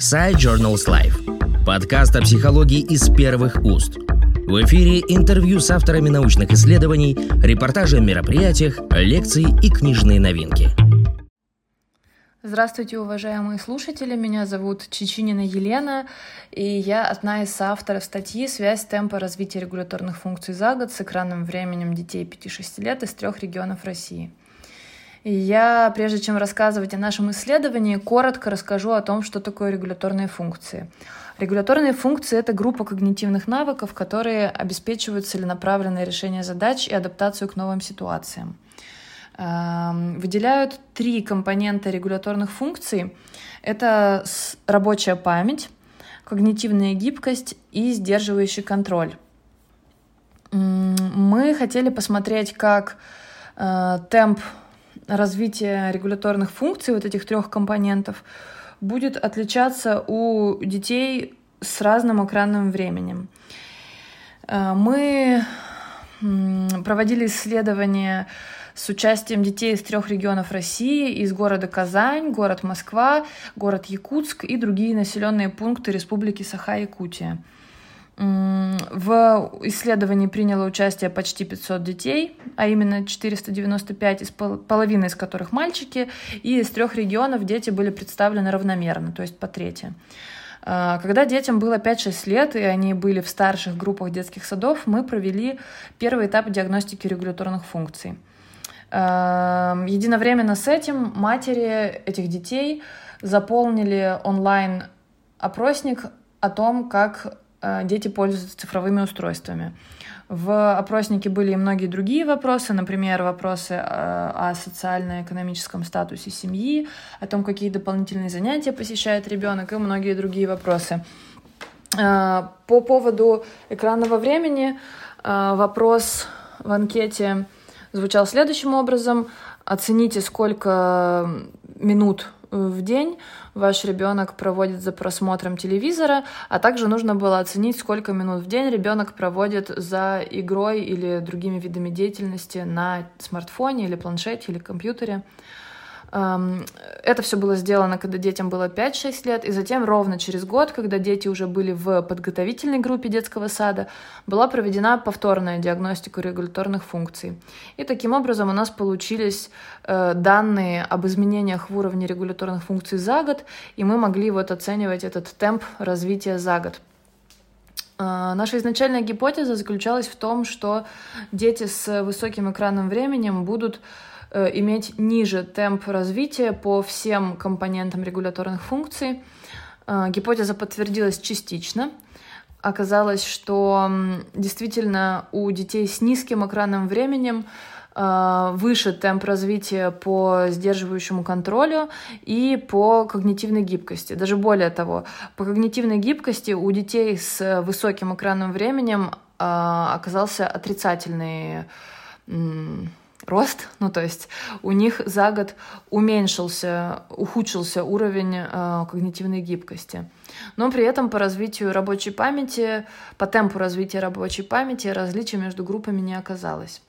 Side Journals Life. Подкаст о психологии из первых уст. В эфире интервью с авторами научных исследований, репортажи о мероприятиях, лекции и книжные новинки. Здравствуйте, уважаемые слушатели. Меня зовут Чечинина Елена, и я одна из авторов статьи «Связь темпа развития регуляторных функций за год с экранным временем детей 5-6 лет из трех регионов России». Я, прежде чем рассказывать о нашем исследовании, коротко расскажу о том, что такое регуляторные функции. Регуляторные функции — это группа когнитивных навыков, которые обеспечивают целенаправленное решение задач и адаптацию к новым ситуациям. Эм, выделяют три компонента регуляторных функций. Это рабочая память, когнитивная гибкость и сдерживающий контроль. Мы хотели посмотреть, как э, темп развитие регуляторных функций вот этих трех компонентов будет отличаться у детей с разным экранным временем. Э, мы проводили исследования с участием детей из трех регионов России, из города Казань, город Москва, город Якутск и другие населенные пункты Республики Саха-Якутия. В исследовании приняло участие почти 500 детей, а именно 495, из половины из которых мальчики, и из трех регионов дети были представлены равномерно, то есть по трети. А, когда детям было 5-6 лет, и они были в старших группах детских садов, мы провели первый этап диагностики регуляторных функций. А, единовременно с этим матери этих детей заполнили онлайн опросник о том, как дети пользуются цифровыми устройствами. В опроснике были и многие другие вопросы, например, вопросы э, о социально-экономическом статусе семьи, о том, какие дополнительные занятия посещает ребенок и многие другие вопросы. Э, по поводу экранного времени вопрос в анкете звучал следующим образом. Оцените, сколько минут в день ваш ребенок проводит за просмотром телевизора, а также нужно было оценить, сколько минут в день ребенок проводит за игрой или другими видами деятельности на смартфоне или планшете или компьютере. Это все было сделано, когда детям было 5-6 лет, и затем ровно через год, когда дети уже были в подготовительной группе детского сада, была проведена повторная диагностика регуляторных функций. И таким образом у нас получились э, данные об изменениях в уровне регуляторных функций за год, и мы могли вот оценивать этот темп развития за год. Э, наша изначальная гипотеза заключалась в том, что дети с высоким экранным временем будут иметь ниже темп развития по всем компонентам регуляторных функций. Э, гипотеза подтвердилась частично. Оказалось, что действительно у детей с низким экранным временем э, выше темп развития по сдерживающему контролю и по когнитивной гибкости. Даже более того, по когнитивной гибкости у детей с высоким экранным временем оказался отрицательный рост, ну то есть у них за год уменьшился, ухудшился уровень э, когнитивной гибкости. Но при этом по развитию рабочей памяти, по темпу развития рабочей памяти различий между группами не оказалось.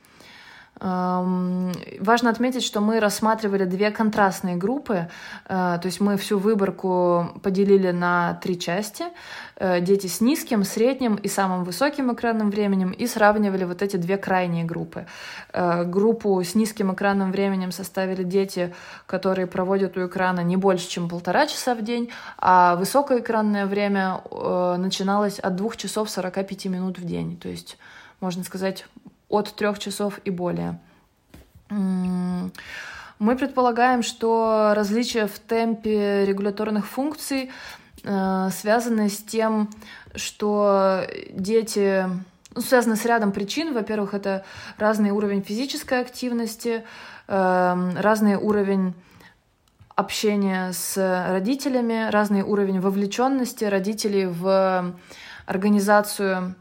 Важно отметить, что мы рассматривали две контрастные группы, э, то есть мы всю выборку поделили на три части. Э, дети с низким, средним и самым высоким экранным временем и сравнивали вот эти две крайние группы. Э, группу с низким экранным временем составили дети, которые проводят у экрана не больше, чем полтора часа в день, а высокое экранное время начиналось от двух часов 45 минут в день, то есть можно сказать, от трех часов и более. Мы предполагаем, что различия в темпе регуляторных функций э, связаны с тем, что дети ну, связаны с рядом причин. Во-первых, это разный уровень физической активности, э, разный уровень общения с родителями, разный уровень вовлеченности родителей в организацию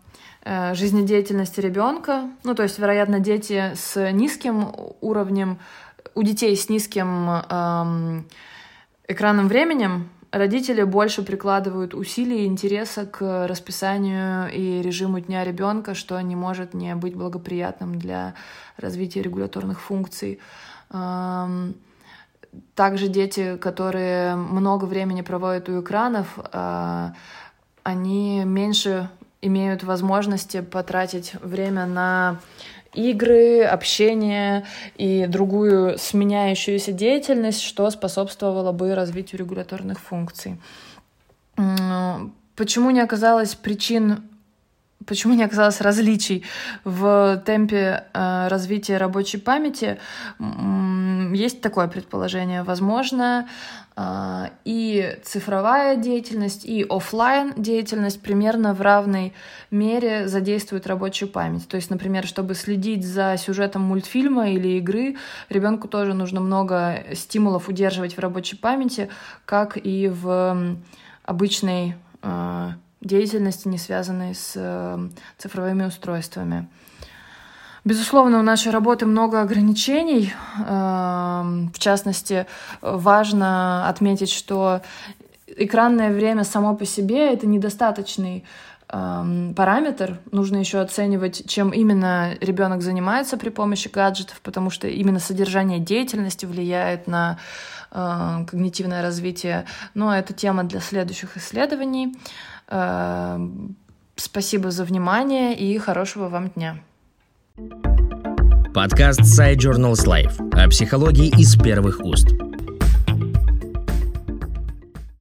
жизнедеятельности ребенка. Ну, то есть, вероятно, дети с низким уровнем, у детей с низким эм, экранным временем родители больше прикладывают усилий и интереса к расписанию и режиму дня ребенка, что не может не быть благоприятным для развития регуляторных функций. Эм, также дети, которые много времени проводят у экранов, а, они меньше имеют возможности потратить время на игры, общение и другую сменяющуюся деятельность, что способствовало бы развитию регуляторных функций. Почему не оказалось причин почему не оказалось различий в темпе э, развития рабочей памяти, есть такое предположение. Возможно, э, цифровая деятельность, и офлайн деятельность примерно в равной мере задействуют рабочую память. То есть, например, чтобы следить за сюжетом мультфильма или игры, ребенку тоже нужно много стимулов удерживать в рабочей памяти, как и в обычной э, деятельности, не связанной с цифровыми устройствами. Безусловно, у нашей работы много ограничений. Эм, в частности, важно отметить, что экранное время само по себе — это недостаточный эм, параметр. Нужно еще оценивать, чем именно ребенок занимается при помощи гаджетов, потому что именно содержание деятельности влияет на э, когнитивное развитие. Но это тема для следующих исследований. Эм, спасибо за внимание и хорошего вам дня. Подкаст Side Journals Life о психологии из первых уст.